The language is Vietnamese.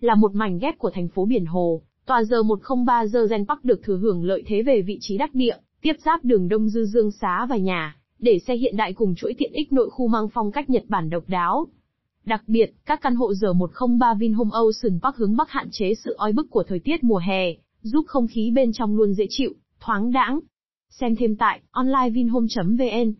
là một mảnh ghép của thành phố Biển Hồ, tòa giờ 103 giờ Gen Park được thừa hưởng lợi thế về vị trí đắc địa, tiếp giáp đường Đông Dư Dương Xá và nhà, để xe hiện đại cùng chuỗi tiện ích nội khu mang phong cách Nhật Bản độc đáo. Đặc biệt, các căn hộ giờ 103 Vinhome Ocean Park hướng Bắc hạn chế sự oi bức của thời tiết mùa hè, giúp không khí bên trong luôn dễ chịu, thoáng đãng. Xem thêm tại onlinevinhome.vn